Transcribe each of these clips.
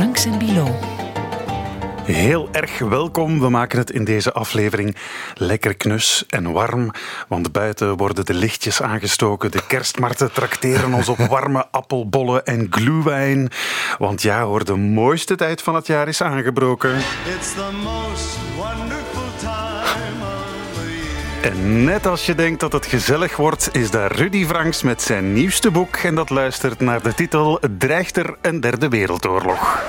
Franks en Bilo. Heel erg welkom. We maken het in deze aflevering lekker knus en warm. Want buiten worden de lichtjes aangestoken. De kerstmarten trakteren ons op warme appelbollen en glühwein. Want ja hoor, de mooiste tijd van het jaar is aangebroken. It's the most En net als je denkt dat het gezellig wordt, is daar Rudy Franks met zijn nieuwste boek. En dat luistert naar de titel Dreigt er een derde wereldoorlog?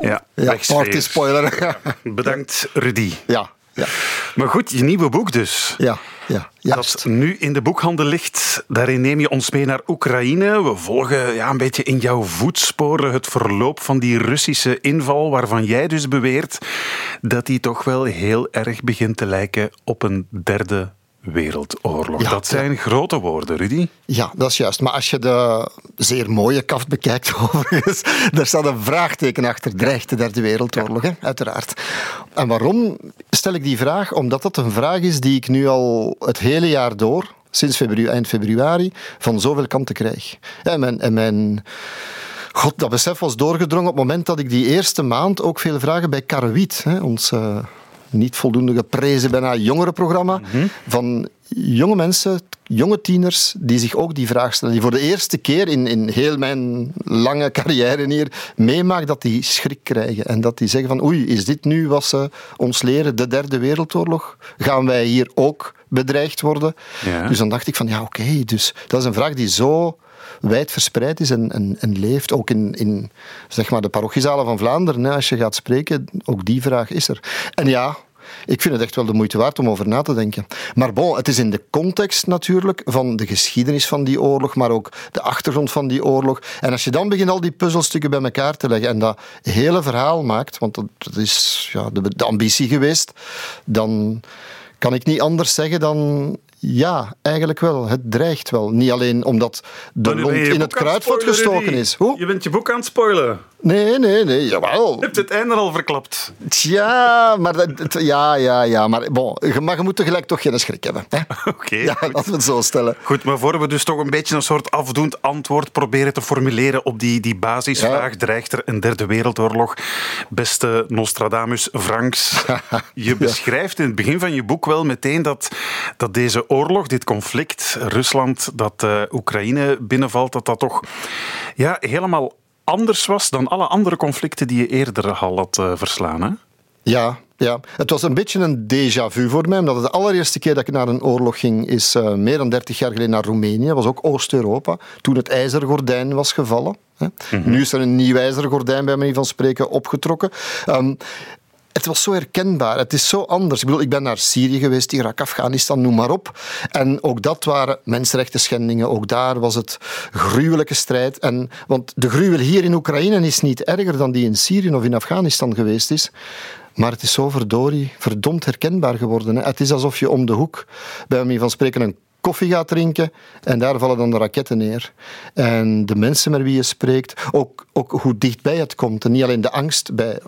Ja, ja party spoiler. Bedankt, Rudy. Ja, ja. Maar goed, je nieuwe boek dus. Ja, ja. Dat nu in de boekhandel ligt. Daarin neem je ons mee naar Oekraïne. We volgen ja, een beetje in jouw voetsporen het verloop van die Russische inval, waarvan jij dus beweert dat die toch wel heel erg begint te lijken op een derde Wereldoorlog. Ja, dat zijn grote woorden, Rudy. Ja, dat is juist. Maar als je de zeer mooie kaft bekijkt, overigens, daar staat een vraagteken achter. Dreigt de Derde Wereldoorlog, hè? uiteraard. En waarom stel ik die vraag? Omdat dat een vraag is die ik nu al het hele jaar door, sinds februari, eind februari, van zoveel kanten krijg. En mijn, en mijn God, dat besef was doorgedrongen op het moment dat ik die eerste maand ook veel vragen bij Karawiet, ons uh, niet voldoende geprezen bijna jongerenprogramma, mm van jonge mensen, jonge tieners, die zich ook die vraag stellen. Die voor de eerste keer in, in heel mijn lange carrière hier meemaakt dat die schrik krijgen. En dat die zeggen van oei, is dit nu wat ze ons leren, de derde wereldoorlog? Gaan wij hier ook bedreigd worden? Ja. Dus dan dacht ik van ja, oké, dus dat is een vraag die zo wijd verspreid is en, leeft. Ook in, in zeg maar de parochiezalen van Vlaanderen, hè, als je gaat spreken, ook die vraag is er. En ja, ik vind het echt wel de moeite waard om over na te denken. Maar bon, het is in de context natuurlijk van de geschiedenis van die oorlog, maar ook de achtergrond van die oorlog. En als je dan begint al die puzzelstukken bij elkaar te leggen en dat hele verhaal maakt, want dat is ja, de ambitie geweest, dan kan ik niet anders zeggen dan ja, eigenlijk wel. Het dreigt wel. Niet alleen omdat de lont in het kruidvat gestoken is. Hoe? Je bent je boek aan het spoilen. Nee, nee, nee, jawel. Je hebt het einde al verklapt. Tja, maar, dat, ja, ja, ja, maar, bon, maar je moet tegelijk toch geen schrik hebben. Oké. ja, laten we het zo stellen. Goed, maar voor we dus toch een beetje een soort afdoend antwoord proberen te formuleren op die, die basisvraag, dreigt er een derde wereldoorlog? Beste Nostradamus Franks, je beschrijft in het begin van je boek wel meteen dat, dat deze oorlog, dit conflict, Rusland dat uh, Oekraïne binnenvalt, dat dat toch ja, helemaal anders was dan alle andere conflicten die je eerder al had uh, verslaan. Hè? Ja, ja, het was een beetje een déjà vu voor mij, omdat het de allereerste keer dat ik naar een oorlog ging is uh, meer dan 30 jaar geleden naar Roemenië. Dat was ook Oost-Europa, toen het ijzergordijn was gevallen. Hè. Mm -hmm. Nu is er een nieuw ijzergordijn, bij manier van spreken, opgetrokken. Um, het was zo herkenbaar. Het is zo anders. Ik bedoel, ik ben naar Syrië geweest, Irak, Afghanistan, noem maar op. En ook dat waren mensenrechten schendingen. Ook daar was het gruwelijke strijd. En, want de gruwel hier in Oekraïne is niet erger dan die in Syrië of in Afghanistan geweest is. Maar het is zo verdorie, verdomd herkenbaar geworden. Hè. Het is alsof je om de hoek, bij manier van spreken, een koffie gaat drinken en daar vallen dan de raketten neer. En de mensen met wie je spreekt, ook, ook hoe dichtbij het komt. En niet alleen de angst bij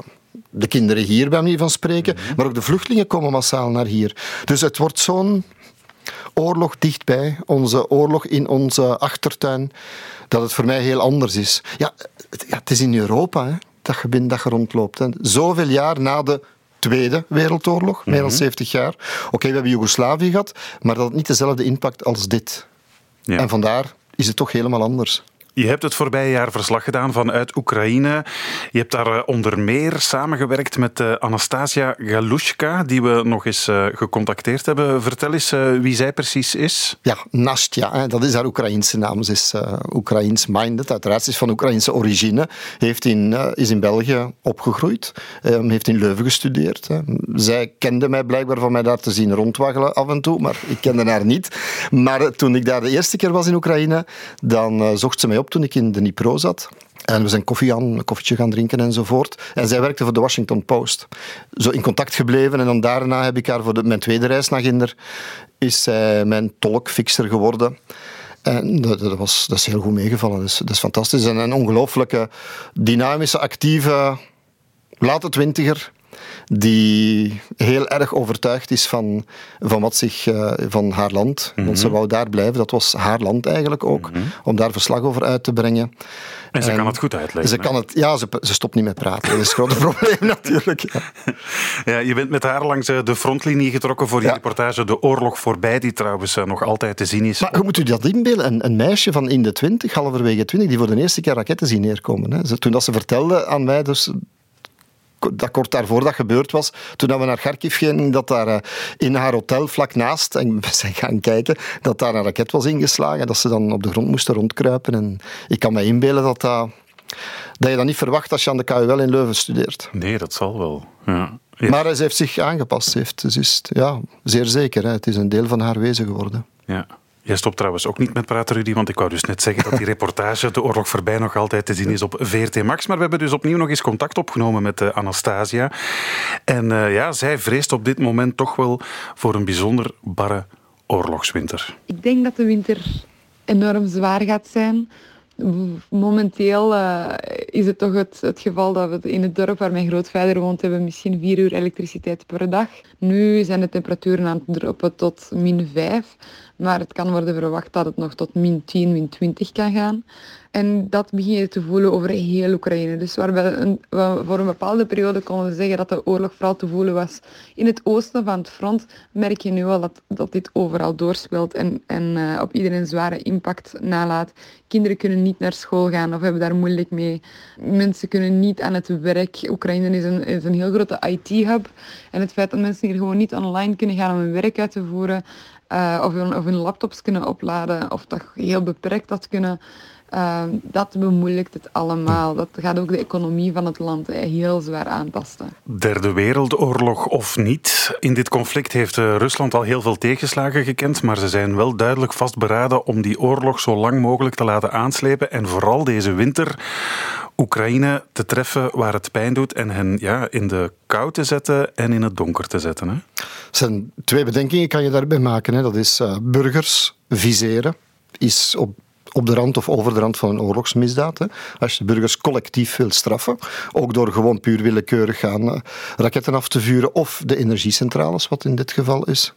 de kinderen hier, bij manier van spreken, mm -hmm. maar ook de vluchtelingen komen massaal naar hier. Dus het wordt zo'n oorlog dichtbij, onze oorlog in onze achtertuin, dat het voor mij heel anders is. Ja, het, ja, het is in Europa hè, dat, je, dat je rondloopt. Hè. Zoveel jaar na de Tweede Wereldoorlog, meer dan 70 jaar. Oké, okay, we hebben Joegoslavië gehad, maar dat had niet dezelfde impact als dit. Ja. En vandaar is het toch helemaal anders. Je hebt het voorbije jaar verslag gedaan vanuit Oekraïne. Je hebt daar eh, onder meer samengewerkt met uh, Anastasia Galushka, die we nog eens uh, gecontacteerd hebben. Vertel eens wie zij precies is. Ja, Nastja, dat is haar Oekraïense naam. Ze is Oekraïens minded, uiteraard. Ze is van Oekraïnse origine. Heeft in, is in België opgegroeid. Ehm, heeft in Leuven gestudeerd. Zij kende mij blijkbaar van mij daar te zien rondwaggelen af en toe, maar ik kende haar niet. Maar toen ik daar de eerste keer was in Oekraïne, dan zocht ze mij op toen ik in de Dnipro zat. En we zijn koffie aan, een koffietje gaan drinken enzovoort. En zij werkte voor de Washington Post. Zo in contact gebleven. En dan daarna heb ik haar voor mijn tweede reis naar Ginder... is zij mijn tolkfixer geworden. En dat, dat, was, dat is heel goed meegevallen. Dat is, dat is fantastisch. En een ongelooflijke, dynamische, actieve, late twintiger die heel erg overtuigd is van, van wat zich uh, van haar land. Want ze mhm. wou daar blijven, dat was haar land eigenlijk ook, mhm. om daar verslag over uit te brengen. En ze kan het goed uitleggen. Ze kan het, ja, ze, ze stopt niet met praten. Dat is het grote probleem natuurlijk. Ja. ja. je bent met haar langs eh, de frontlinie getrokken voor die reportage De Oorlog voorbij, die trouwens eh, nog altijd te zien is. Maar hoe moet u dat inbeelden? Een, een meisje van in de twintig, halverwege twintig, die voor de eerste keer raketten zien neerkomen. Hè. Toen dat ze vertelde aan mij, dus dat kort daarvoor dat gebeurd was, toen we naar Kharkiv gingen, dat daar eh, in haar hotel vlak naast, en we zijn gaan kijken, dat daar een raket was ingeslagen, dat ze dan op de grond moesten rondkruipen. En ik kan me inbeelden dat dat, dat je dat niet verwacht als je aan de KUL in Leuven studeert. Nee, dat zal wel. Ja. Maar ze heeft zich aangepast. Heeft, ze is, ja, zeer zeker. Hè. Het is een deel van haar wezen geworden. Ja. Jij stopt trouwens ook niet met praten, Rudy, want ik wou dus net zeggen dat die reportage De Oorlog Voorbij nog altijd te zien is op VRT Max. Maar we hebben dus opnieuw nog eens contact opgenomen met uh, Anastasia. En uh, ja, zij vreest op dit moment toch wel voor een bijzonder barre oorlogswinter. Ik denk dat de winter enorm zwaar gaat zijn. Momenteel uh, is het toch het, het, geval dat we in het dorp waar mijn grootvader woont, hebben misschien vier uur elektriciteit per dag. Nu zijn de temperaturen aan het droppen tot min 5. Maar het kan worden verwacht dat het nog tot min 10, min 20 kan gaan. En dat begin je te voelen over heel Oekraïne. Dus waarbij een, voor een bepaalde periode konden we zeggen dat de oorlog vooral te voelen was in het oosten van het front, merk je nu al dat, dat dit overal doorspeelt en, en uh, op iedereen zware impact nalaat. Kinderen kunnen niet naar school gaan of hebben daar moeilijk mee. Mensen kunnen niet aan het werk. Oekraïne is een, is een heel grote IT-hub. En het feit dat mensen hier gewoon niet online kunnen gaan om hun werk uit te voeren, uh, of, hun, of hun laptops kunnen opladen, of dat heel beperkt dat kunnen, uh, dat bemoeilijkt het allemaal. Dat gaat ook de economie van het land heel zwaar aantasten. Derde Wereldoorlog of niet, in dit conflict heeft uh, Rusland al heel veel tegenslagen gekend, maar ze zijn wel duidelijk vastberaden om die oorlog zo lang mogelijk te laten aanslepen en vooral deze winter Oekraïne te treffen waar het pijn doet en hen ja, in de kou te zetten en in het donker te zetten. Hè? Zijn twee bedenkingen kan je daarbij maken. Hè. Dat is uh, burgers viseren, is op op de rand of over de rand van een oorlogsmisdaad. Als je burgers collectief wil straffen, ook door gewoon puur willekeurig gaan uh, raketten af te vuren of de energiecentrales, wat in dit geval is.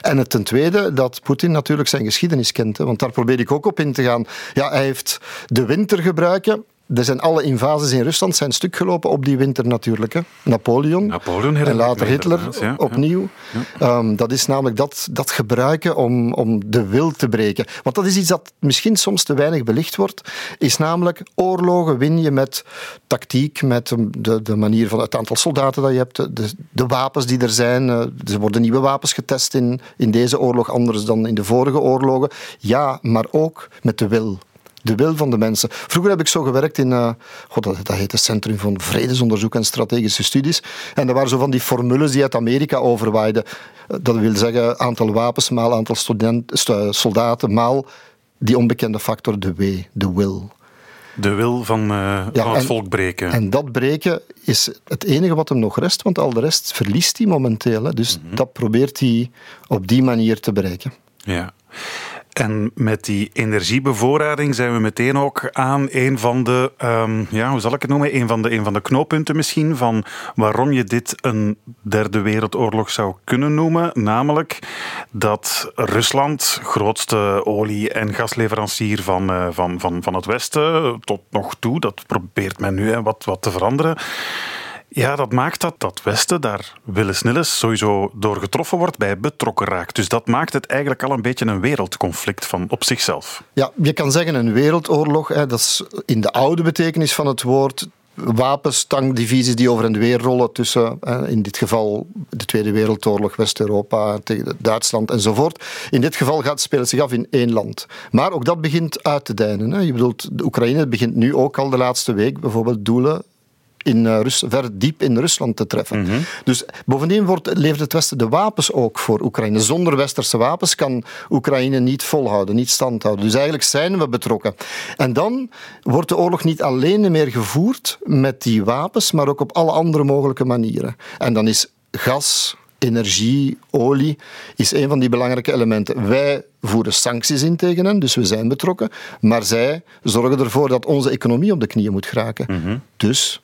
En het ten tweede, dat Poetin natuurlijk zijn geschiedenis kent. Hè, want daar probeer ik ook op in te gaan. Ja, hij heeft de winter gebruiken er zijn alle invasies in Rusland zijn stuk gelopen op die winter natuurlijk. Hè. Napoleon, Napoleon en later Hitler opnieuw. Ehm, dat is namelijk dat, dat gebruiken om, om de wil te breken. Want dat is iets dat misschien soms te weinig belicht wordt. Is namelijk oorlogen win je met tactiek, met de, de manier van het aantal soldaten dat je hebt, de, de wapens die er zijn. Eh, er worden nieuwe wapens getest in, in deze oorlog, anders dan in de vorige oorlogen. Ja, maar ook met de wil de wil van de mensen. Vroeger heb ik zo gewerkt in, uh, God, dat, dat heet het Centrum van Vredesonderzoek en Strategische Studies. En er waren zo van die formules die uit Amerika overwaaiden. Eh, dat wil zeggen aantal wapens maal aantal soldaten maal die onbekende factor, de W, de wil. De wil van, uh, van het volk breken. En dat breken is het enige wat hem nog rest, want al de rest verliest hij momenteel. Hè. Dus mhm. dat probeert hij op die manier te bereiken. Ja. En met die energiebevoorrading zijn we meteen ook aan een van de, um, ja, hoe zal ik het noemen, een van de, een van de knooppunten misschien van waarom je dit een derde wereldoorlog zou kunnen noemen. Namelijk dat Rusland, grootste olie- en gasleverancier van, uh, van, van, van het Westen, tot nog toe, dat probeert men nu hè, wat, wat te veranderen ja, dat maakt dat dat Westen daar willens sowieso door getroffen wordt, bij betrokken raakt. Dus dat maakt het eigenlijk al een beetje een wereldconflict van op zichzelf. Ja, je kan zeggen een wereldoorlog. Hè, dat is in de oude betekenis van het woord wapens, tankdivisies die over en weer rollen tussen, in dit geval de Tweede Wereldoorlog, West-Europa, Duitsland enzovoort. In dit geval gaat het spelen zich af in één land. Maar ook dat begint uit te dijnen. Je bedoelt, de Oekraïne begint nu ook al de laatste week bijvoorbeeld doelen in uh, Rus ver diep in Rusland te treffen. Mhm. Dus bovendien wordt, levert het Westen de wapens ook voor Oekraïne. Zonder westerse wapens kan Oekraïne niet volhouden, niet standhouden. Dus eigenlijk zijn we betrokken. En dan wordt de oorlog niet alleen meer gevoerd met die wapens, maar ook op alle andere mogelijke manieren. En dan is gas, energie, olie, is een van die belangrijke elementen. Wij voeren sancties in tegen hen, dus we zijn betrokken. Maar zij zorgen ervoor dat onze economie op de knieën moet geraken. Mhm. Dus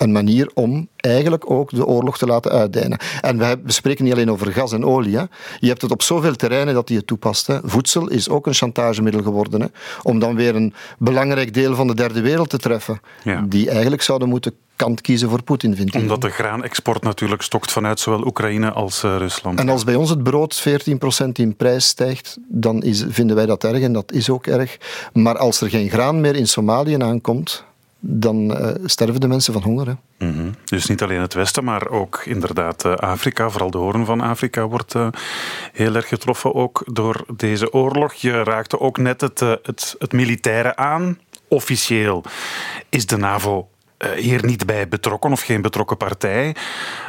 een manier om eigenlijk ook de oorlog te laten uitdijnen. En we, spreken niet alleen over gas en olie. Hè. Je hebt het op zoveel terreinen dat die het toepast. Hè. Voedsel is ook een chantagemiddel geworden. Hè, om dan weer een belangrijk deel van de derde wereld te treffen. Die eigenlijk zouden moeten kant kiezen voor Poetin, vind ik. Omdat de graanexport natuurlijk stokt vanuit zowel Oekraïne als uh, Rusland. En als bij ons het brood 14% in prijs stijgt, dan is, vinden wij dat erg en dat is ook erg. Maar als er geen graan meer in Somalië aankomt, dan uh, sterven de mensen van honger. Hè. -hmm. Dus niet alleen het Westen, maar ook inderdaad uh, Afrika, vooral de hoorn van Afrika, wordt uh, heel erg getroffen ook door deze oorlog. Je raakte ook net het, het, het militaire aan. Officieel is de NAVO eh, hier niet bij betrokken of geen betrokken partij.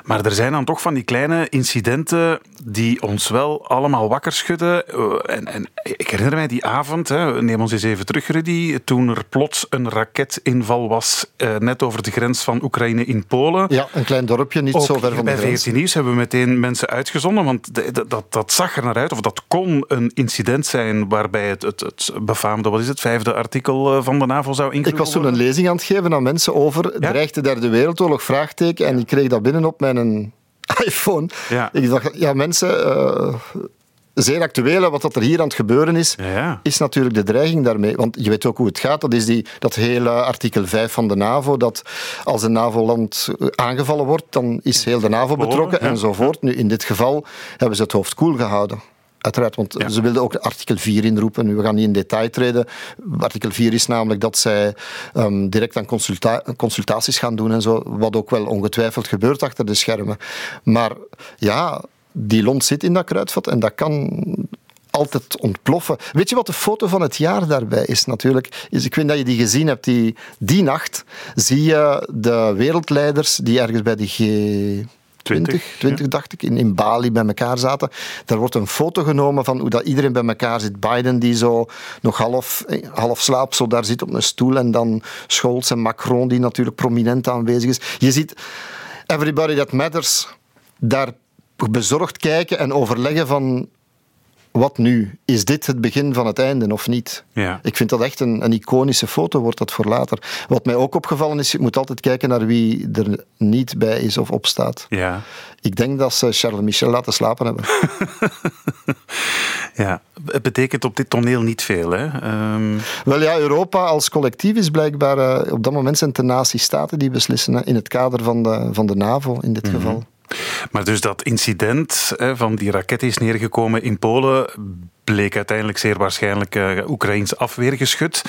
Maar er zijn dan toch van die kleine incidenten die ons wel allemaal wakker schudden. Eh, en, en ik herinner mij die avond, hè, neem ons eens even terug Rudy, toen er plots een raketinval was uh, net over de grens van Oekraïne in Polen. Ja, een klein dorpje, niet zo ver van de grens. Bij 14 Nieuws hebben we meteen mensen uitgezonden, want dat, dat, dat zag er naar uit, of dat kon een incident zijn waarbij het, het, het befaamde, wat is het, vijfde artikel van de NAVO zou ingrijpen. Ik was toen een lezing aan het geven aan mensen over over ja? dreigt de derde wereldoorlog? Vraagteken. En ik kreeg dat binnen op mijn iPhone. Ja. Ik dacht, ja mensen, uh, zeer actueel, wat dat er hier aan het gebeuren is, ja, is natuurlijk de dreiging daarmee. Want je weet ook hoe het gaat. Dat is die, dat hele artikel 5 van de NAVO, dat als een NAVO-land aangevallen wordt, dan is heel de NAVO betrokken enzovoort. Nu, in dit geval hebben ze het hoofd koel gehouden. Uiteraard, want ze wilden ook artikel 4 inroepen. We gaan niet in detail treden. Artikel 4 is namelijk dat zij um, direct aan consulta consultaties gaan doen en zo. Wat ook wel ongetwijfeld gebeurt achter de schermen. Maar ja, die lont zit in dat kruidvat en dat kan altijd ontploffen. Weet je wat de foto van het jaar daarbij is natuurlijk? Is, ik weet dat je die gezien hebt. Die, die nacht zie je de wereldleiders die ergens bij de G 20, 20 dacht ik, in, in Bali bij elkaar zaten. Daar wordt een foto genomen van hoe dat iedereen bij elkaar zit. Biden die zo nog half, half slaap zo daar zit op een stoel. En dan Scholz en Macron die natuurlijk prominent aanwezig is. Je ziet everybody that matters daar bezorgd kijken en overleggen van wat nu? Is dit het begin van het einde of niet? Ja. Ik vind dat echt een, een, iconische foto, wordt dat voor later. Wat mij ook opgevallen is, je moet altijd kijken naar wie er niet bij is of opstaat. Ja. Ik denk dat ze Charles Michel laten slapen hebben. ja, het betekent op dit toneel niet veel, hè? Um... Wel ja, Europa als collectief is blijkbaar... Uh, op dat moment zijn het de nazistaten die beslissen, hè, in het kader van de, van de NAVO in dit mm -hmm. geval. Maar dus dat incident van die raket is neergekomen in Polen bleek uiteindelijk zeer waarschijnlijk uh, Oekraïns afweergeschut.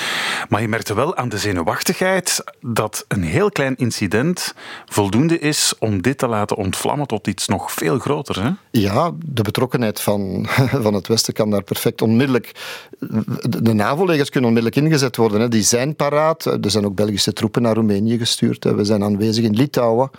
Maar je merkte wel aan de zenuwachtigheid dat een heel klein incident voldoende is om dit te laten ontvlammen tot iets nog veel groter. Hè? Ja, de betrokkenheid van, van het Westen kan daar perfect onmiddellijk. De NAVO-legers kunnen onmiddellijk ingezet worden. Hè. Die zijn paraat. Er zijn ook Belgische troepen naar Roemenië gestuurd. We zijn aanwezig in Litouwen.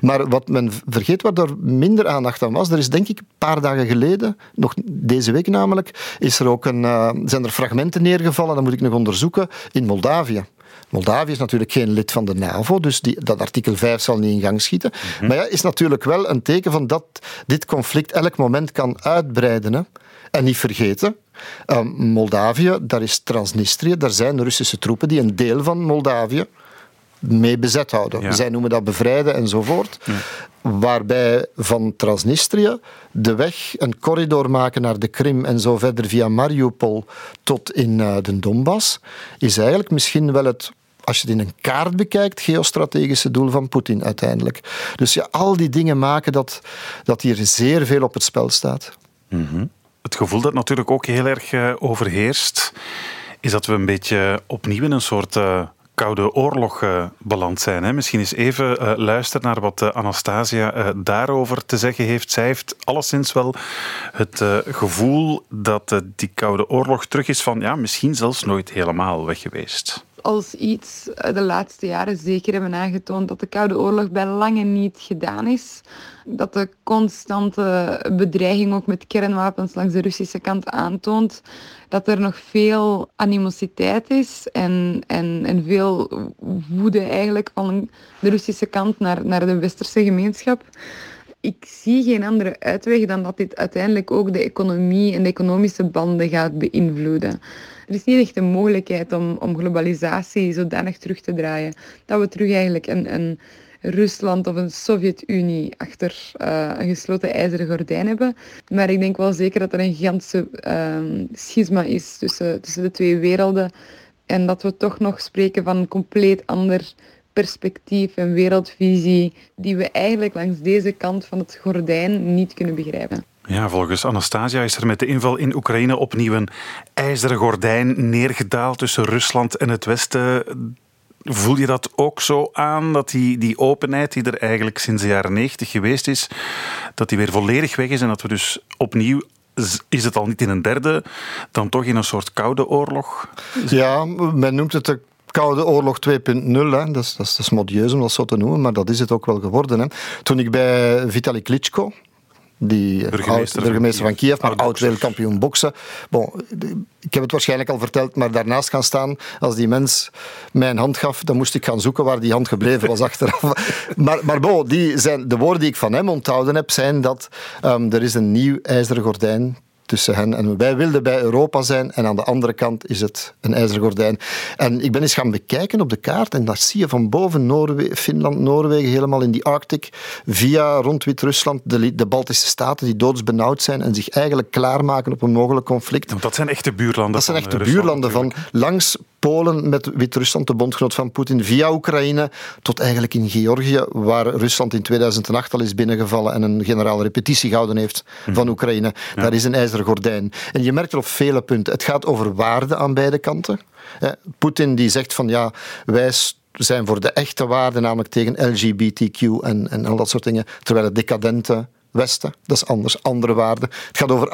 Maar wat men vergeet, waar er minder aandacht aan was, er is denk ik een paar dagen geleden, nog deze week namelijk, is er ook een, uh, zijn er fragmenten neergevallen, dat moet ik nog onderzoeken, in Moldavië. Moldavië is natuurlijk geen lid van de NAVO, dus die, dat artikel 5 zal niet in gang schieten. Mhm. Maar ja, is natuurlijk wel een teken van dat dit conflict elk moment kan uitbreiden. Hè. En niet vergeten, uh, Moldavië, daar is Transnistrië, daar zijn Russische troepen die een deel van Moldavië mee bezet houden. Zij noemen dat bevrijden enzovoort. Ja. Waarbij van Transnistrië de weg, een corridor maken naar de Krim en zo verder via Mariupol tot in uh, de Donbass, is eigenlijk misschien wel het als je het in een kaart bekijkt, geostrategische doel van Poetin uiteindelijk. Dus ja, al die dingen maken dat, dat hier zeer veel op het spel staat. Mm -hmm. Het gevoel dat natuurlijk ook heel erg uh, overheerst, is dat we een beetje opnieuw in een soort uh, Koude Oorlog uh, beland zijn. Hè? Misschien eens even uh, luisteren naar wat uh, Anastasia daarover te zeggen heeft. Zij heeft alleszins wel het gevoel dat die Koude Oorlog terug is van ja, misschien zelfs nooit helemaal weg geweest als iets de laatste jaren zeker hebben aangetoond dat de Koude Oorlog bij lange niet gedaan is. Dat de constante bedreiging ook met kernwapens langs de Russische kant aantoont dat er nog veel animositeit is en, en, en veel woede eigenlijk van de Russische kant naar, naar de westerse gemeenschap ik zie geen andere uitweg dan dat dit uiteindelijk ook de economie en de economische banden gaat beïnvloeden. Er is niet echt een mogelijkheid om, om globalisatie zodanig terug te draaien dat we terug eigenlijk een, een, Rusland of een Sovjet-Unie achter uh, een gesloten ijzeren gordijn hebben. Maar ik denk wel zeker dat er een gigantische uh, schisma is tussen, tussen de twee werelden. En dat we toch nog spreken van een compleet ander perspectief en wereldvisie die we eigenlijk langs deze kant van het gordijn niet kunnen begrijpen. Ja, volgens Anastasia is er met de inval in Oekraïne opnieuw een ijzeren gordijn neergedaald tussen Rusland en het Westen. Voel je dat ook zo aan, dat die, die openheid die er eigenlijk sinds de jaren negentig geweest is, dat die weer volledig weg is en dat we dus opnieuw is het al niet in een derde, dan toch in een soort koude oorlog? Ja, men noemt het de Koude Oorlog 2.0, dat is, dat, modieus om dat zo te noemen, maar dat is het ook wel geworden. Hè. Toen ik bij Vitali Klitschko, die burgemeester, burgemeester van, Kiev, maar oud wereldkampioen boksen. Bon, ik heb het waarschijnlijk al verteld, maar daarnaast gaan staan, als die mens mijn hand gaf, dan moest ik gaan zoeken waar die hand gebleven was achteraf. maar maar bon, die zijn, de woorden die ik van hem onthouden heb, zijn dat um, er is een nieuw ijzeren gordijn tussen hen en wij wilden bij Europa zijn en aan de andere kant is het een ijzeren gordijn. En ik ben eens gaan bekijken op de kaart en daar zie je van boven Noorwe Finland, Noorwegen, helemaal in die Arctic, via rond Wit-Rusland, de, de Baltische staten die doodsbenauwd zijn en zich eigenlijk klaarmaken op een mogelijk conflict. Dat zijn echte buurlanden Dat zijn echte eh, buurlanden van langs Polen met Wit-Rusland, de bondgenoot van Poetin, via Oekraïne tot eigenlijk in Georgië, waar Rusland in 2008 al is binnengevallen en een generale repetitie gehouden heeft van mhm. Oekraïne. Daar is een ijzeren gordijn. En je merkt er op vele punten. Het gaat over waarde aan beide kanten. Poetin die zegt van ja, wij zijn voor de echte waarden, namelijk tegen LGBTQ en, en al dat soort dingen, terwijl het decadente Westen, dat is anders, andere waarden. Het gaat over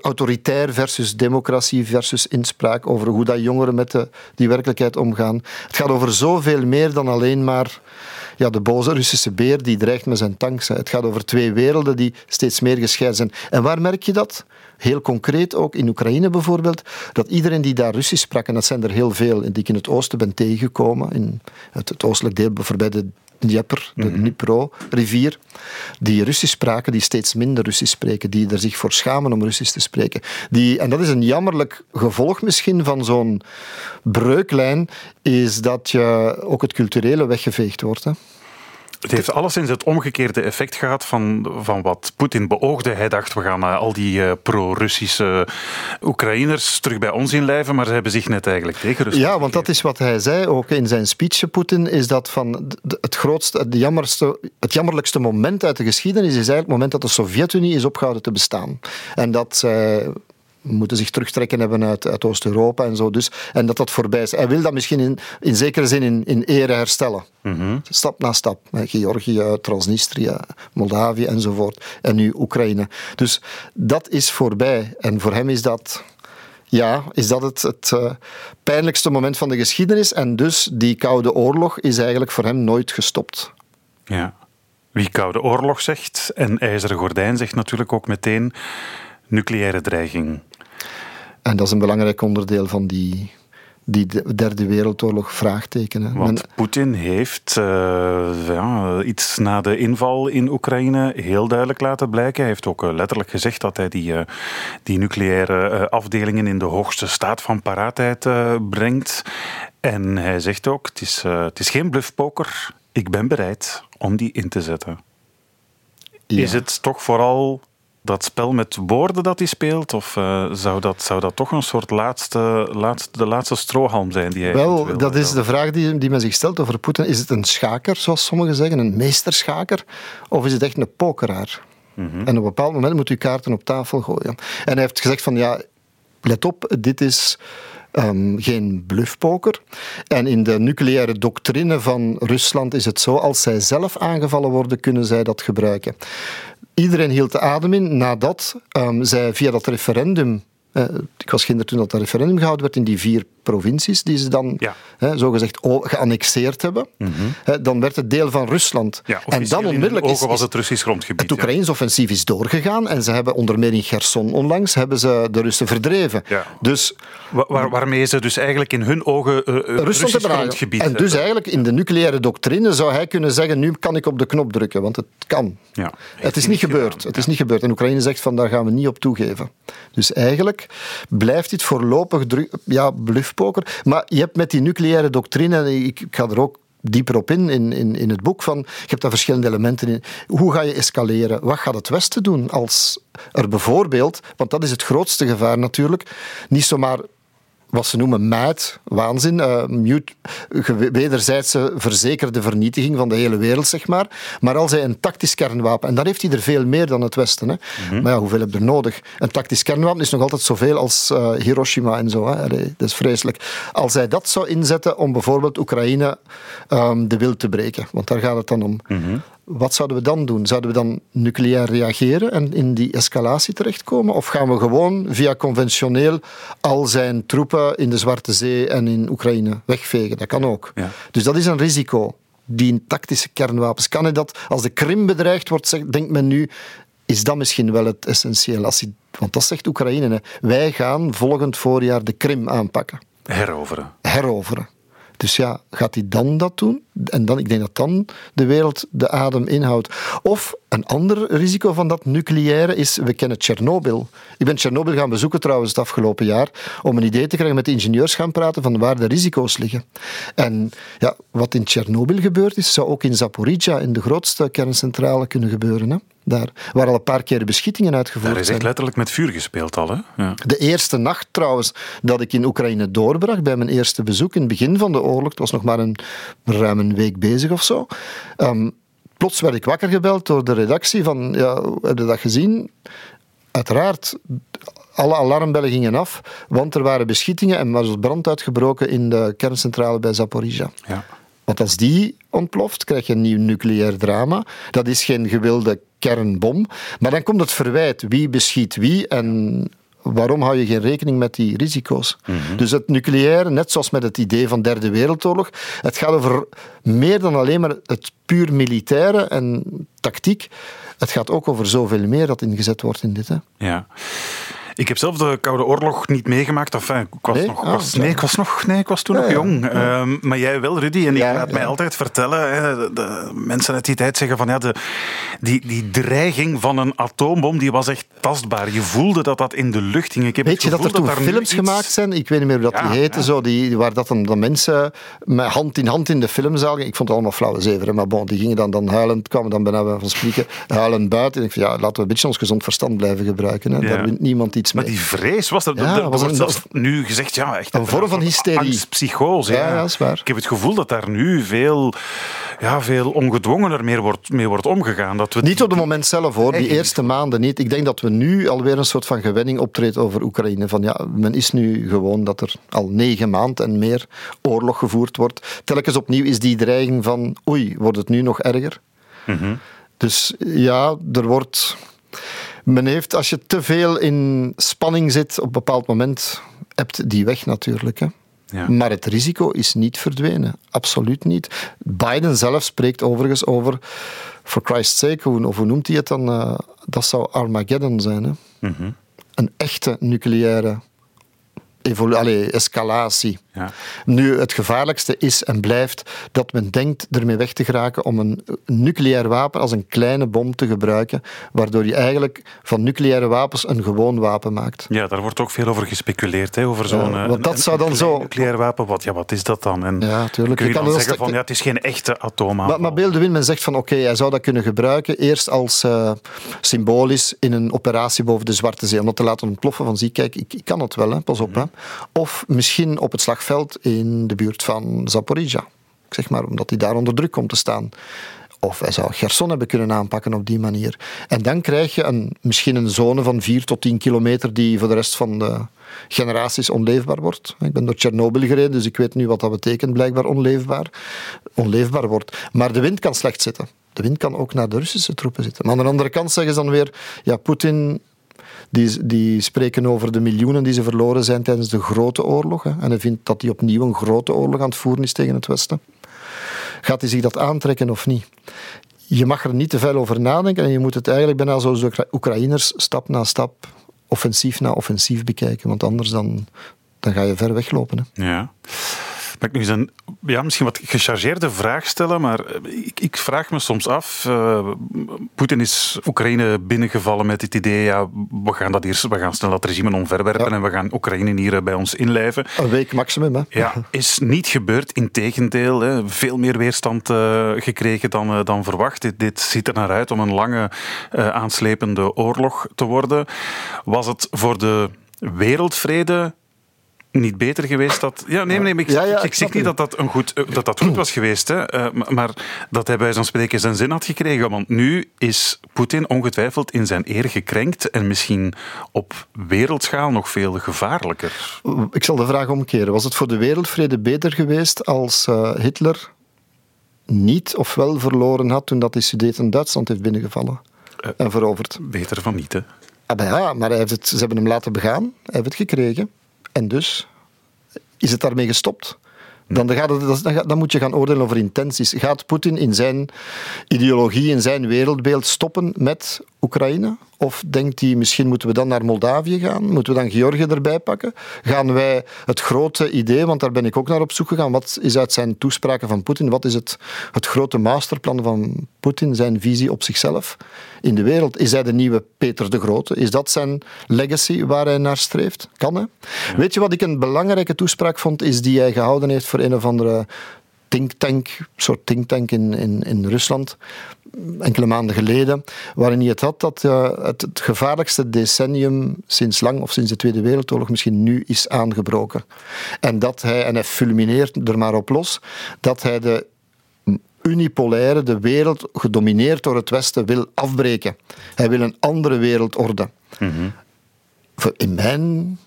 autoritair versus democratie versus inspraak, over hoe dat jongeren met de, die werkelijkheid omgaan. Het gaat over zoveel meer dan alleen maar ja, de boze Russische beer die dreigt met zijn tanks. Het gaat over twee werelden die steeds meer gescheiden zijn. En waar merk je dat? Heel concreet ook in Oekraïne bijvoorbeeld, dat iedereen die daar Russisch sprak, en dat zijn er heel veel, die ik in het oosten ben tegengekomen, in het, het oostelijk deel voorbij de Dnieper, de mm Dnipro-rivier, die Russisch spraken, die steeds minder Russisch spreken, die er zich voor schamen om Russisch te spreken. Die, en dat is een jammerlijk gevolg misschien van zo'n breuklijn, is dat je ook het culturele weggeveegd wordt. Hè. Het heeft alleszins het omgekeerde effect gehad van, van wat Poetin beoogde. Hij dacht, we gaan al die uh, pro-Russische Oekraïners terug bij ons inlijven, maar ze hebben zich net eigenlijk tegen Rusland Ja, want dat is wat hij zei ook in zijn speech, Poetin, is dat van het grootste, het, jammerste, het jammerlijkste moment uit de geschiedenis is eigenlijk het moment dat de Sovjet-Unie is opgehouden te bestaan. En dat moeten zich terugtrekken hebben uit, uit Oost-Europa en zo. Dus, en dat dat voorbij is. Hij wil dat misschien in, in zekere zin in, in ere herstellen. Mhm. Stap na stap. Georgië, Transnistrië, Moldavië enzovoort. En nu Oekraïne. Dus dat is voorbij. En voor hem is dat ja, is dat het, het uh, pijnlijkste moment van de geschiedenis. En dus die Koude Oorlog is eigenlijk voor hem nooit gestopt. Ja. Wie Koude Oorlog zegt en IJzeren Gordijn zegt natuurlijk ook meteen nucleaire dreiging. En dat is een belangrijk onderdeel van die, die derde wereldoorlog vraagtekenen. Want Poetin heeft uh, ja, iets na de inval in Oekraïne heel duidelijk laten blijken. Hij heeft ook uh, letterlijk gezegd dat hij die, uh, die nucleaire afdelingen in de hoogste staat van paraatheid brengt. En hij zegt ook, het is, het is geen bluffpoker, ik ben bereid om die in te zetten. Ja. Is het toch vooral dat spel met woorden dat hij speelt? Of uh, zou, dat, zou dat toch een soort laatste, laatste, de laatste strohalm zijn die hij Wel, dat is de vraag die, die men zich stelt over Poetin. Is het een schaker, zoals sommigen zeggen, een meesterschaker? Of is het echt een pokeraar? Mm En op een bepaald moment moet u kaarten op tafel gooien. En hij heeft gezegd van, ja, let op, dit is... Um, geen bluffpoker. En in de nucleaire doctrine van Rusland is het zo, als zij zelf aangevallen worden, kunnen zij dat gebruiken. Iedereen hield de adem in nadat um, zij via dat referendum uh, ik was ginder toen dat referendum gehouden werd in die vier provincies die ze dan ja. hè, zogezegd geannexeerd hebben. Mm -hmm. dan werd het deel van Rusland. Ja, en dan onmiddellijk is, was het Russisch grondgebied. Het Oekraïns offensief is doorgegaan en ze hebben onder meer in Gerson onlangs hebben ze de Russen verdreven. Dus, Waar, waarmee ze dus eigenlijk in hun ogen uh, Russisch grondgebied En dus eigenlijk in de nucleaire doctrine zou hij kunnen zeggen nu kan ik op de knop drukken, want het kan. Ja, het is niet gebeurd. Het is niet gebeurd. En Oekraïne zegt van daar gaan we niet op toegeven. Dus eigenlijk blijft dit voorlopig ja, Maar je hebt met die nucleaire doctrine, ik ga er ook dieper op in, in, in, in het boek. Van, je hebt daar verschillende elementen in. Hoe ga je escaleren? Wat gaat het Westen doen als er bijvoorbeeld, want dat is het grootste gevaar natuurlijk, niet zomaar wat ze noemen maat, waanzin, uh, mute, wederzijdse verzekerde vernietiging van de hele wereld, zeg maar. Maar als hij een tactisch kernwapen, en dan heeft hij er veel meer dan het Westen. Hè. Mhm. Maar ja, hoeveel heb je er nodig? Een tactisch kernwapen is nog altijd zoveel als uh, Hiroshima en zo. Hè. dat is vreselijk. Als hij dat zou inzetten om bijvoorbeeld Oekraïne um, de wil te breken, want daar gaat het dan om. Mm wat zouden we dan doen? Zouden we dan nucleair reageren en in die escalatie terechtkomen? Of gaan we gewoon via conventioneel al zijn troepen in de Zwarte Zee en in Oekraïne wegvegen? Dat kan ook. Ja. Dus dat is een risico. Die tactische kernwapens. Kan hij dat, als de Krim bedreigd wordt, denkt men nu, is dat misschien wel het essentieel? Als hij, want dat zegt Oekraïne. Hè. Wij gaan volgend voorjaar de Krim aanpakken. Heroveren. Heroveren. Dus ja, gaat hij dan dat doen? En dan, ik denk dat dan de wereld de adem inhoudt. Of een ander risico van dat nucleaire is, we kennen Tsjernobyl. Ik ben Tsjernobyl gaan bezoeken trouwens het afgelopen jaar, om een idee te krijgen met de ingenieurs gaan praten van waar de risico's liggen. En ja, wat in Tsjernobyl gebeurd is, zou ook in Zaporizhia, in de grootste kerncentrale, kunnen gebeuren. Hè? Daar, waar al een paar keer beschietingen uitgevoerd zijn. Daar is echt letterlijk met vuur gespeeld al. Hè? Ja. De eerste nacht trouwens dat ik in Oekraïne doorbracht, bij mijn eerste bezoek in het begin van de oorlog, het was nog maar een ruim een week bezig of zo, um, plots werd ik wakker gebeld door de redactie van, ja, heb je dat gezien? Uiteraard, alle alarmbellen gingen af, want er waren beschietingen en was brand uitgebroken in de kerncentrale bij Zaporizhia. Ja. Want als die ontploft, krijg je een nieuw nucleair drama. Dat is geen gewilde kernbom. Maar dan komt het verwijt. Wie beschiet wie en waarom hou je geen rekening met die risico's? Mhm. Dus het nucleaire, net zoals met het idee van derde wereldoorlog, het gaat over meer dan alleen maar het puur militaire en tactiek. Het gaat ook over zoveel meer dat ingezet wordt in dit. Hè. Ja. Ik heb zelf de Koude Oorlog niet meegemaakt. Enfin, ik was nee? Nog, ah, was, nee, ik was nog, nee, ik was toen nog jong. Ehm, maar jij wel, Rudy. En ik laat mij altijd vertellen, hè, de mensen uit die tijd zeggen van ja, de, die, die dreiging van een atoombom die was echt tastbaar. Je voelde dat dat in de lucht ging. Ik heb Weet je dat er toen films gemaakt zijn? Ik weet niet meer hoe dat die heten. Zo, die, waar dat dan, mensen met hand in hand in de filmzaal Ik vond het allemaal flauwe zeveren. Maar bon, die gingen dan, dan huilend, kwamen dan bijna van spreken, huilend buiten. En ik van ja, laten we een beetje ons gezond verstand blijven gebruiken. Hè. Daar wint niemand iets maar die vrees was dat. Ja, er, was wordt nu gezegd, ja, echt. Een vorm van hysterie. psychose. Ja, ja, dat is waar. Ik heb het gevoel dat daar nu veel, ja, veel ongedwongener mee wordt, mee wordt omgegaan. Dat we niet op het moment zelf hoor, die eerste maanden niet. Ik denk dat we nu alweer een soort van gewenning optreedt over Oekraïne. Van ja, men is nu gewoon dat er al negen maanden en meer oorlog gevoerd wordt. Telkens opnieuw is die dreiging van oei, wordt het nu nog erger? Mm Dus ja, er wordt men heeft, als je te veel in spanning zit op een bepaald moment, hebt die weg natuurlijk. Hè. Ja. Maar het risico is niet verdwenen. Absoluut niet. Biden zelf spreekt overigens over, for Christ's sake, hoe, of hoe noemt hij het dan? Uh, dat zou Armageddon zijn. Hè? Mm Een echte nucleaire allee, escalatie. Ja. Nu, het gevaarlijkste is en blijft dat men denkt ermee weg te geraken om een nucleair wapen als een kleine bom te gebruiken, waardoor je eigenlijk van nucleaire wapens een gewoon wapen maakt. Ja, daar wordt ook veel over gespeculeerd, hè, over zo'n ja, want dat zou dan zo... nucleair wapen. Wat, ja, wat is dat dan? En ja, tuurlijk. Kun je, je kan zeggen van, ja, het is geen echte atoomaanval. Maar, maar beelden men zegt van, oké, hij zou dat kunnen gebruiken, eerst als uh, symbolisch in een operatie boven de Zwarte Zee, om dat te laten ontploffen van, zie, kijk, ik, ik kan het wel, hè, pas op. Hè. Of misschien op het slagveld in de buurt van Zaporizhia. Ik zeg maar, omdat hij daar onder druk komt te staan. Of hij zou Gerson hebben kunnen aanpakken op die manier. En dan krijg je een, misschien een zone van 4 tot 10 kilometer die voor de rest van de generaties onleefbaar wordt. Ik ben door Tsjernobyl gereden, dus ik weet nu wat dat betekent, blijkbaar onleefbaar. Onleefbaar wordt. Maar de wind kan slecht zitten. De wind kan ook naar de Russische troepen zitten. Maar aan de andere kant zeggen ze dan weer, ja, Poetin die, die spreken over de miljoenen die ze verloren zijn tijdens de grote oorlog. En hij vindt dat hij opnieuw een grote oorlog aan het voeren is tegen het Westen. Gaat hij zich dat aantrekken of niet? Je mag er niet te veel over nadenken en je moet het eigenlijk bijna zoals de Oekraïners stap na stap, offensief na offensief bekijken. Want anders dan, dan ga je ver weglopen. Hè. Ja. Mag ik nu eens een ja, misschien wat gechargeerde vraag stellen, maar ik, ik vraag me soms af. Uh, Poetin is Oekraïne binnengevallen met het idee, ja, we gaan dat eerst, we gaan snel dat regime omverwerpen en we gaan Oekraïne hier bij ons inlijven. Een week maximum, hè? Ja, is niet gebeurd. Integendeel, hè, veel meer weerstand uh, gekregen dan, uh, dan verwacht. Dit, dit, ziet er naar uit om een lange aanslepende oorlog te worden. Was het voor de wereldvrede niet beter geweest dat... Ja, nee, nee, ik, ja, ja, ik, zeg niet dat dat, een goed, eh, dat dat goed was geweest, hè, uh, maar dat hij bij zo'n spreken zijn zin had gekregen. Want nu is Poetin ongetwijfeld in zijn eer gekrenkt en misschien op wereldschaal nog veel gevaarlijker. Ik zal de vraag omkeren. Was het voor de wereldvrede beter geweest als uh, Hitler niet of wel verloren had toen dat de Sudeten Duitsland heeft binnengevallen en veroverd? Beter van niet, hè? Ah, ja, maar hij heeft het, ze hebben hem laten begaan. Hij heeft het gekregen. En dus is het daarmee gestopt. Dan, dan, moet je gaan oordelen over intenties. Gaat Poetin in zijn ideologie, in zijn wereldbeeld stoppen met Oekraïne? Of denkt hij, misschien moeten we dan naar Moldavië gaan? Moeten we dan Georgië erbij pakken? Gaan wij het grote idee, want daar ben ik ook naar op zoek gegaan, wat is uit zijn toespraken van Poetin, wat is het, het grote masterplan van Poetin, zijn visie op zichzelf in de wereld? Is hij de nieuwe Peter de Grote? Is dat zijn legacy waar hij naar streeft? Kan hè? Weet je wat ik een belangrijke toespraak vond, is die hij gehouden heeft voor een of andere think tank, soort think tank in, in, in Rusland, enkele maanden geleden, waarin hij het had dat uh, het, het, gevaarlijkste decennium sinds lang, of sinds de Tweede Wereldoorlog misschien nu is aangebroken. En dat hij, en hij fulmineert er maar op los, dat hij de unipolaire, de wereld gedomineerd door het Westen, wil afbreken. Hij wil een andere wereldorde. Mm In mijn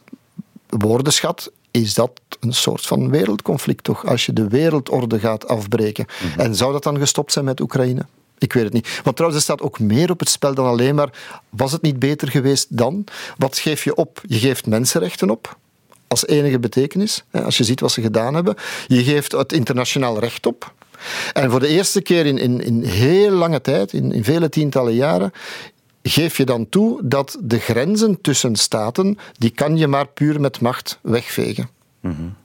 woordenschat is dat een soort van wereldconflict toch? Als je de wereldorde gaat afbreken. Mhm. En zou dat dan gestopt zijn met Oekraïne? Ik weet het niet. Want trouwens, er staat ook meer op het spel dan alleen maar. Was het niet beter geweest dan? Wat geef je op? Je geeft mensenrechten op. Als enige betekenis. Als je ziet wat ze gedaan hebben. Je geeft het internationaal recht op. En voor de eerste keer in, in, in heel lange tijd, in, in vele tientallen jaren, geef je dan toe dat de grenzen tussen staten, die kan je maar puur met macht wegvegen. Mm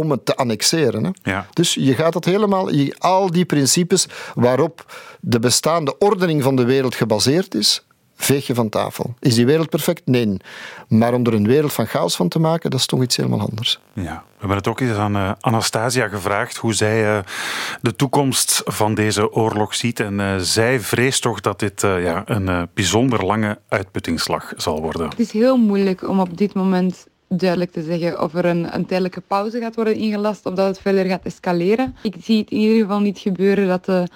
Om het te annexeren. Hè. Ja. Dus je gaat het helemaal, al die principes waarop de bestaande ordening van de wereld gebaseerd is, veeg je van tafel. Is die wereld perfect? Nee. Maar om er een wereld van chaos van te maken, dat is toch iets helemaal anders. Ja, we hebben het ook eens aan uh, Anastasia gevraagd hoe zij uh, de toekomst van deze oorlog ziet. En uh, zij vreest toch dat dit ja, een bijzonder lange uitputtingsslag zal worden. Het is heel moeilijk om op dit moment duidelijk te zeggen of er een, een tijdelijke pauze gaat worden ingelast of dat het verder gaat escaleren. Ik zie het in ieder geval niet gebeuren dat de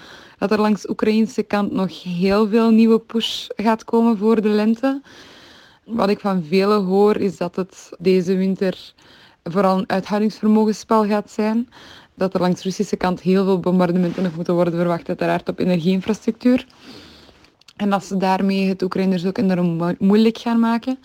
dat er langs de Oekraïnse kant nog heel veel nieuwe push gaat komen voor de lente. Wat ik van velen hoor is dat het deze winter vooral een uithoudingsvermogensspel gaat zijn. Dat er langs de Russische kant heel veel bombardementen nog moeten worden verwacht, uiteraard op energieinfrastructuur. En dat ze daarmee het Oekraïners ook enorm moeilijk gaan maken.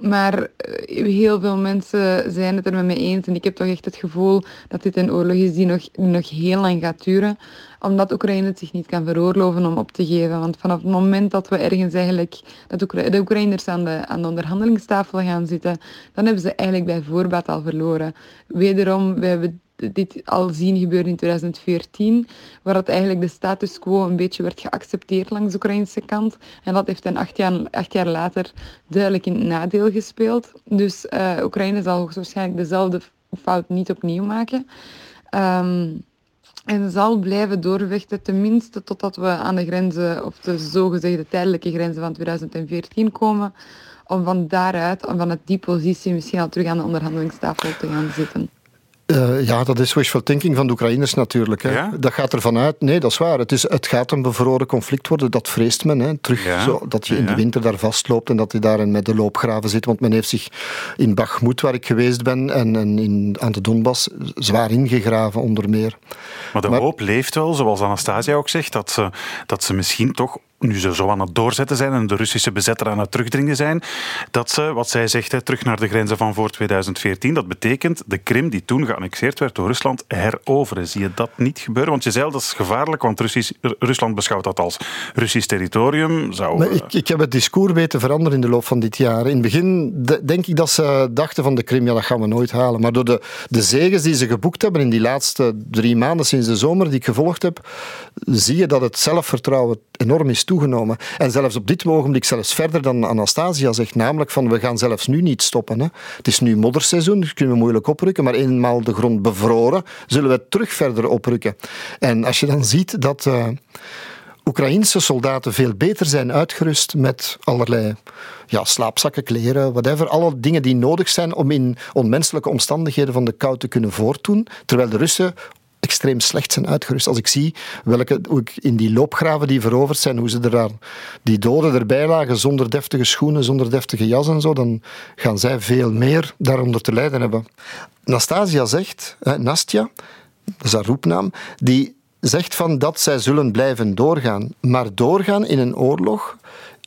Maar eh, heel veel mensen zijn het er met mij eens. En ik heb toch echt het gevoel dat dit een oorlog is die nog, nog heel lang gaat duren. Omdat Oekraïne het zich niet kan veroorloven om op te geven. Want vanaf het moment dat we ergens eigenlijk, dat de Oekraïners aan de, aan de onderhandelingstafel gaan zitten, dan hebben ze eigenlijk bij voorbaat al verloren. Wederom, we hebben dit al zien gebeuren in 2014, waar het eigenlijk de status quo een beetje werd geaccepteerd langs de Oekraïnse kant. En dat heeft dan acht jaar, jaar later duidelijk in nadeel gespeeld. Dus uh, Oekraïne zal hoogstwaarschijnlijk dezelfde fout niet opnieuw maken. Um, en zal blijven doorvechten, tenminste totdat we aan de grenzen, of de zogezegde tijdelijke grenzen van 2014 komen, om van daaruit, om vanuit die positie misschien al terug aan de onderhandelingstafel te gaan zitten. Uh, ja, dat is wishful thinking van de Oekraïners natuurlijk. Hè. Dat gaat ervan uit. Nee, dat is waar. Het, is, het gaat een bevroren conflict worden. Dat vreest men. Hè. Terug, zo, dat je in de winter daar vastloopt en dat je daar met de loopgraven zit. Want men heeft zich in Bakhmut, waar ik geweest ben, en, en in, aan de Donbass zwaar ingegraven, onder meer. Maar de hoop leeft wel, zoals Anastasia ook zegt, dat ze, dat ze misschien toch nu ze zo aan het doorzetten zijn en de Russische bezetter aan het terugdringen zijn, dat ze, wat zij zegt, terug naar de grenzen van voor 2014. Dat betekent de Krim, die toen geannexeerd werd door Rusland, heroveren. Zie je dat niet gebeuren? Want je zei dat is gevaarlijk, want Russisch, Rusland beschouwt dat als Russisch territorium. Zou, maar ik, ik heb het discours weten veranderen in de loop van dit jaar. In het begin denk ik dat ze dachten van de Krim, ja, dat gaan we nooit halen. Maar door de, de zegens die ze geboekt hebben in die laatste drie maanden sinds de zomer die ik gevolgd heb, zie je dat het zelfvertrouwen enorm is toegenomen. En zelfs op dit ogenblik zelfs verder dan Anastasia zegt, namelijk van we gaan zelfs nu niet stoppen. Hè. Het is nu modderseizoen, dus kunnen we moeilijk oprukken, maar eenmaal de grond bevroren, zullen we terug verder oprukken. En als je dan ziet dat... Uh, Oekraïnse soldaten veel beter zijn uitgerust met allerlei ja, slaapzakken, kleren, whatever. Alle dingen die nodig zijn om in onmenselijke omstandigheden van de kou te kunnen voortdoen. Terwijl de Russen extreem slecht zijn uitgerust. Als ik zie welke, hoe ik in die loopgraven die veroverd zijn, hoe ze er die doden erbij lagen zonder deftige schoenen, zonder deftige jas en zo, dan gaan zij veel meer daaronder te lijden hebben. Nastasia zegt, hè, Nastja, dat is haar roepnaam, die zegt van dat zij zullen blijven doorgaan. Maar doorgaan in een oorlog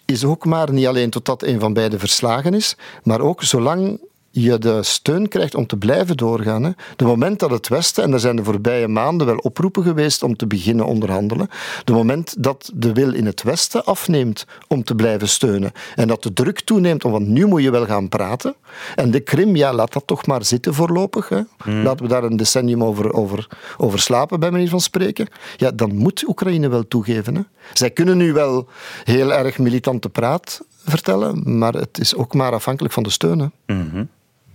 is ook maar niet alleen totdat een van beiden verslagen is, maar ook zolang je de steun krijgt om te blijven doorgaan. Hè. De moment dat het Westen, en er zijn de voorbije maanden wel oproepen geweest om te beginnen onderhandelen, de moment dat de wil in het Westen afneemt om te blijven steunen en dat de druk toeneemt, want nu moet je wel gaan praten. En de Krim, ja, laat dat toch maar zitten voorlopig. Hè. Hmm. Laten we daar een decennium over, over, over slapen, bij manier van spreken. Ja, dan moet Oekraïne wel toegeven. Hè. Zij kunnen nu wel heel erg militante praat vertellen, maar het is ook maar afhankelijk van de steun. Hè. Mm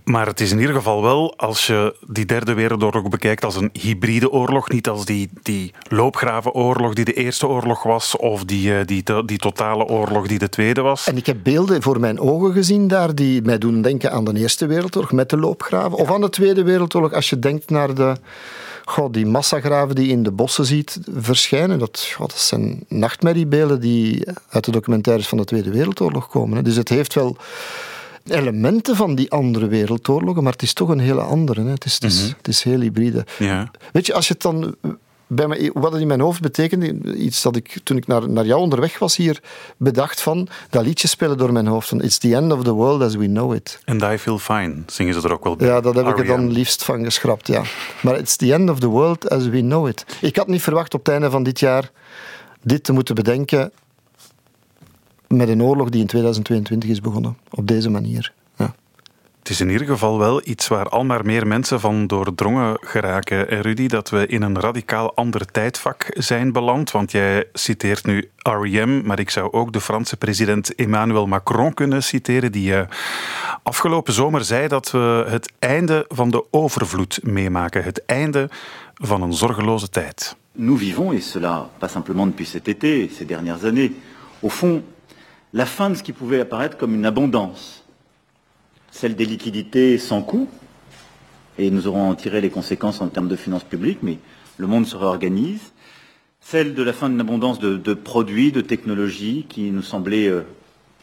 maar het is in ieder geval wel, als je die derde wereldoorlog bekijkt, als een hybride oorlog. Niet als die, die loopgravenoorlog die de eerste oorlog was, of die, eh, die, die, totale oorlog die de tweede was. En ik heb beelden voor mijn ogen gezien daar die mij doen denken aan de Eerste Wereldoorlog met de loopgraven. Of aan de Tweede Wereldoorlog, als je denkt naar de, God, die massagraven die je in de bossen ziet verschijnen. Dat, God, dat zijn nachtmerriebeelden die uit de documentaires van de Tweede Wereldoorlog komen. Dus het heeft wel elementen van die andere wereldoorlogen, maar het is toch een hele andere. Hè. Het, is, het, is, mhm. het is heel hybride. Ja. Weet je, als je het dan bij mij, wat het in mijn hoofd betekende, iets dat ik toen ik naar, naar jou onderweg was hier bedacht van, dat liedje spelen door mijn hoofd van It's the end of the world as we know it. And I feel fine, zingen ze er ook wel bij. Ja, dat heb ik er dan liefst van geschrapt, ja. Maar It's the end of the world as we know it. Ik had niet verwacht op het einde van dit jaar dit te moeten bedenken met een oorlog die in 2022 is begonnen. Op deze manier. Ja. Het is in ieder geval wel iets waar al maar meer mensen van doordrongen geraken, eh, Rudy, dat we in een radicaal ander tijdvak zijn beland. Want jij citeert nu R.E.M., maar ik zou ook de Franse president Emmanuel Macron kunnen citeren, die uh, afgelopen zomer zei dat we het einde van de overvloed meemaken. Het einde van een zorgeloze tijd. Nous vivons, et cela pas simplement depuis cet été, ces dernières années, au fond, la fin de ce qui pouvait apparaître comme une abondance, celle des liquidités sans coût, et nous aurons en tiré les conséquences en termes de finances publiques, mais le monde se réorganise, celle de la fin d'une abondance de, produits, de technologies qui nous semblaient euh,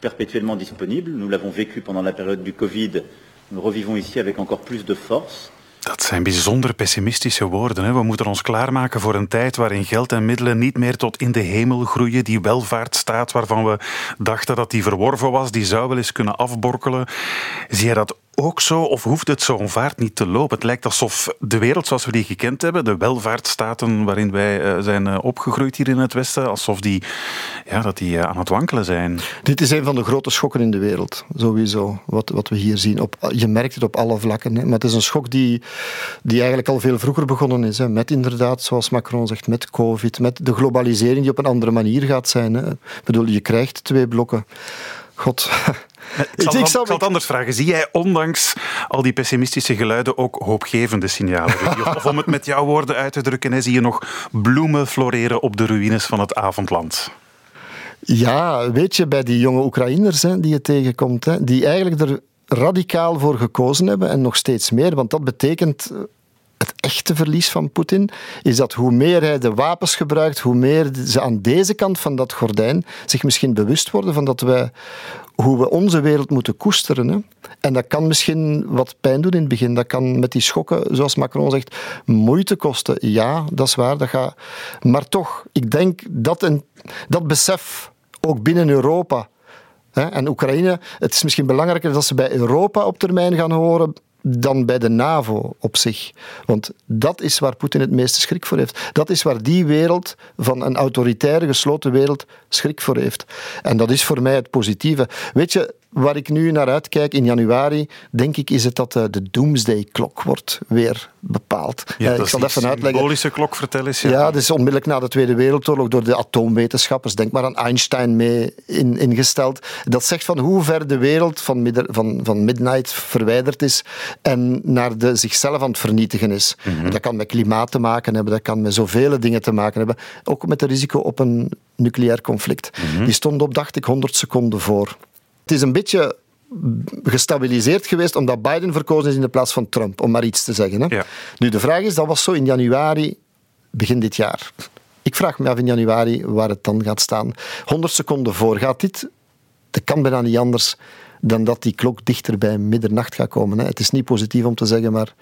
perpétuellement disponibles. Nous l'avons vécu pendant la période du Covid, nous revivons ici avec encore plus de force. Dat zijn bijzonder pessimistische woorden. Hè. We moeten ons klaarmaken voor een tijd waarin geld en middelen niet meer tot in de hemel groeien. Die welvaartsstaat waarvan we dachten dat die verworven was, die zou wel eens kunnen afborkelen. Zie je dat ook zo, of hoeft het zo'n vaart niet te lopen? Het lijkt alsof de wereld zoals we die gekend hebben, de welvaartsstaten waarin wij eh, zijn eh, opgegroeid hier in het Westen, alsof die, ja, dat die eh, aan het wankelen zijn. Dit is een van de grote schokken in de wereld, sowieso, wat, wat we hier zien. Op, je merkt het op alle vlakken, hè. maar het is een schok die, die eigenlijk al veel vroeger begonnen is. Hè. Met inderdaad, zoals Macron zegt, met COVID, met de globalisering die op een andere manier gaat zijn. Hè. Ik bedoel, je krijgt twee blokken. God, ik, ik, zal, het anders vragen. Zie jij ondanks al die pessimistische geluiden ook hoopgevende signalen? Of, om het met jouw woorden uit te drukken, zie je nog bloemen floreren op de ruïnes van het avondland? Ja, weet je, bij die jonge Oekraïners hè, die je tegenkomt, hè, die eigenlijk er radicaal voor gekozen hebben en nog steeds meer, want dat betekent echte verlies van Poetin is dat hoe meer hij de wapens gebruikt, hoe meer ze aan deze kant van dat gordijn zich misschien bewust worden van dat wij, hoe we onze wereld moeten koesteren. Hè. En dat kan misschien wat pijn doen in het begin. Dat kan met die schokken, zoals Macron zegt, moeite kosten. Ja, dat is waar. Dat gaat... Maar toch, ik denk dat een, dat besef ook binnen Europa. En Oekraïne, het is misschien belangrijker dat ze bij Europa op termijn gaan horen dan bij de NAVO op zich. Want dat is waar Poetin het meeste schrik voor heeft. Dat is waar die wereld van een autoritaire, gesloten wereld schrik voor heeft. En dat is voor mij het positieve. Weet je, Waar ik nu naar uitkijk in januari, denk ik, is het dat de Doomsday-klok wordt weer bepaald. Ja, ik zal dat even uitleggen. symbolische klok, vertel eens. Ja. ja, dus onmiddellijk na de Tweede Wereldoorlog door de atoomwetenschappers, denk maar aan Einstein mee in, ingesteld. Dat zegt van hoe ver de wereld van, van, van midnight verwijderd is en naar de zichzelf aan het vernietigen is. Mhm. Dat kan met klimaat te maken hebben, dat kan met zoveel dingen te maken hebben. Ook met het risico op een nucleair conflict. Mhm. Die stond op, dacht ik, 100 seconden voor. Het is een beetje gestabiliseerd geweest omdat Biden verkozen is in de plaats van Trump, om maar iets te zeggen. Hè? Ja. Nu, de vraag is, dat was zo in januari, begin dit jaar. Ik vraag me af in januari waar het dan gaat staan. 100 seconden voor gaat dit. Dat kan bijna niet anders dan dat die klok dichter bij middernacht gaat komen. Hè? Het is niet positief om te zeggen, maar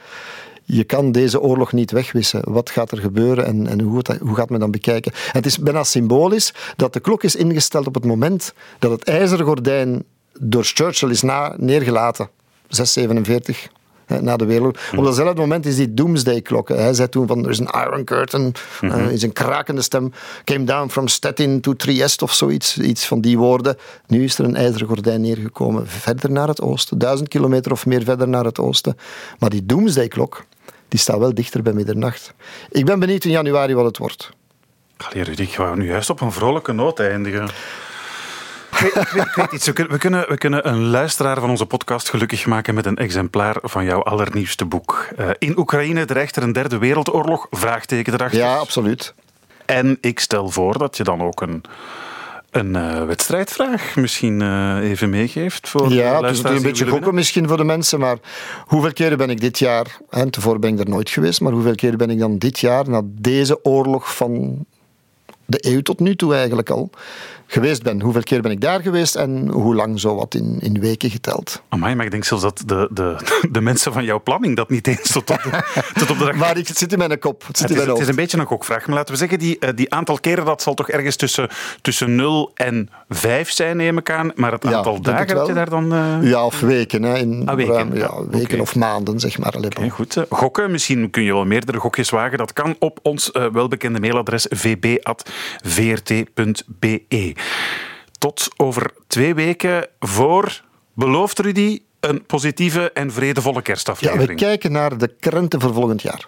je kan deze oorlog niet wegwissen. Wat gaat er gebeuren en, en hoe, hoe, gaat men dan bekijken? het is bijna symbolisch dat de klok is ingesteld op het moment dat het ijzeren gordijn door Churchill is na, neergelaten. 647 na de wereld. Mm. Op datzelfde moment is die doomsday-klok. Hij zei toen van, er is een iron curtain, mm -hmm. is een krakende stem, came down from Stettin to Trieste of zoiets, iets van die woorden. Nu is er een ijzeren gordijn neergekomen, verder naar het oosten, duizend kilometer of meer verder naar het oosten. Maar die doomsday-klok, die staat wel dichter bij middernacht. Ik ben benieuwd in januari wat het wordt. Allee, Rudy, ik ga nu juist op een vrolijke noot eindigen. Ik weet, iets. We kunnen, we, kunnen, een luisteraar van onze podcast gelukkig maken met een exemplaar van jouw allernieuwste boek. Uh, in Oekraïne dreigt er een derde wereldoorlog? Vraagteken erachter. Ja, absoluut. En ik stel voor dat je dan ook een, een uh, wedstrijdvraag misschien uh, even meegeeft voor Ja, dus het is een beetje gokken misschien voor de mensen, maar hoeveel keren ben ik dit jaar, en tevoren ben ik er nooit geweest, maar hoeveel keren ben ik dan dit jaar, na deze oorlog van de eeuw tot nu toe eigenlijk al, geweest ben. Hoeveel keer ben ik daar geweest en hoe lang zo wat in, in weken geteld. Amai, maar ik denk zelfs dat de, de, de mensen van jouw planning dat niet eens tot op de, tot op de dag... Maar het zit in mijn kop. Het, zit het, in mijn is, het is een beetje een gokvraag. Maar laten we zeggen, die, eh, die aantal keren dat zal toch ergens tussen, tussen 0 en 5 zijn, neem ik aan. Maar het aantal dagen dat je daar dan... Uh... Ja, of weken. Hè, in ah, weken. Ruim, ja, weken of maanden, zeg maar. Okay, goed. Gokken, misschien kun je wel meerdere gokjes wagen. Dat kan op ons uh, welbekende mailadres vb.vrt.be tot over twee weken voor, belooft Rudy, een positieve en vredevolle kerstaflevering. Ja, we kijken naar de krenten voor volgend jaar.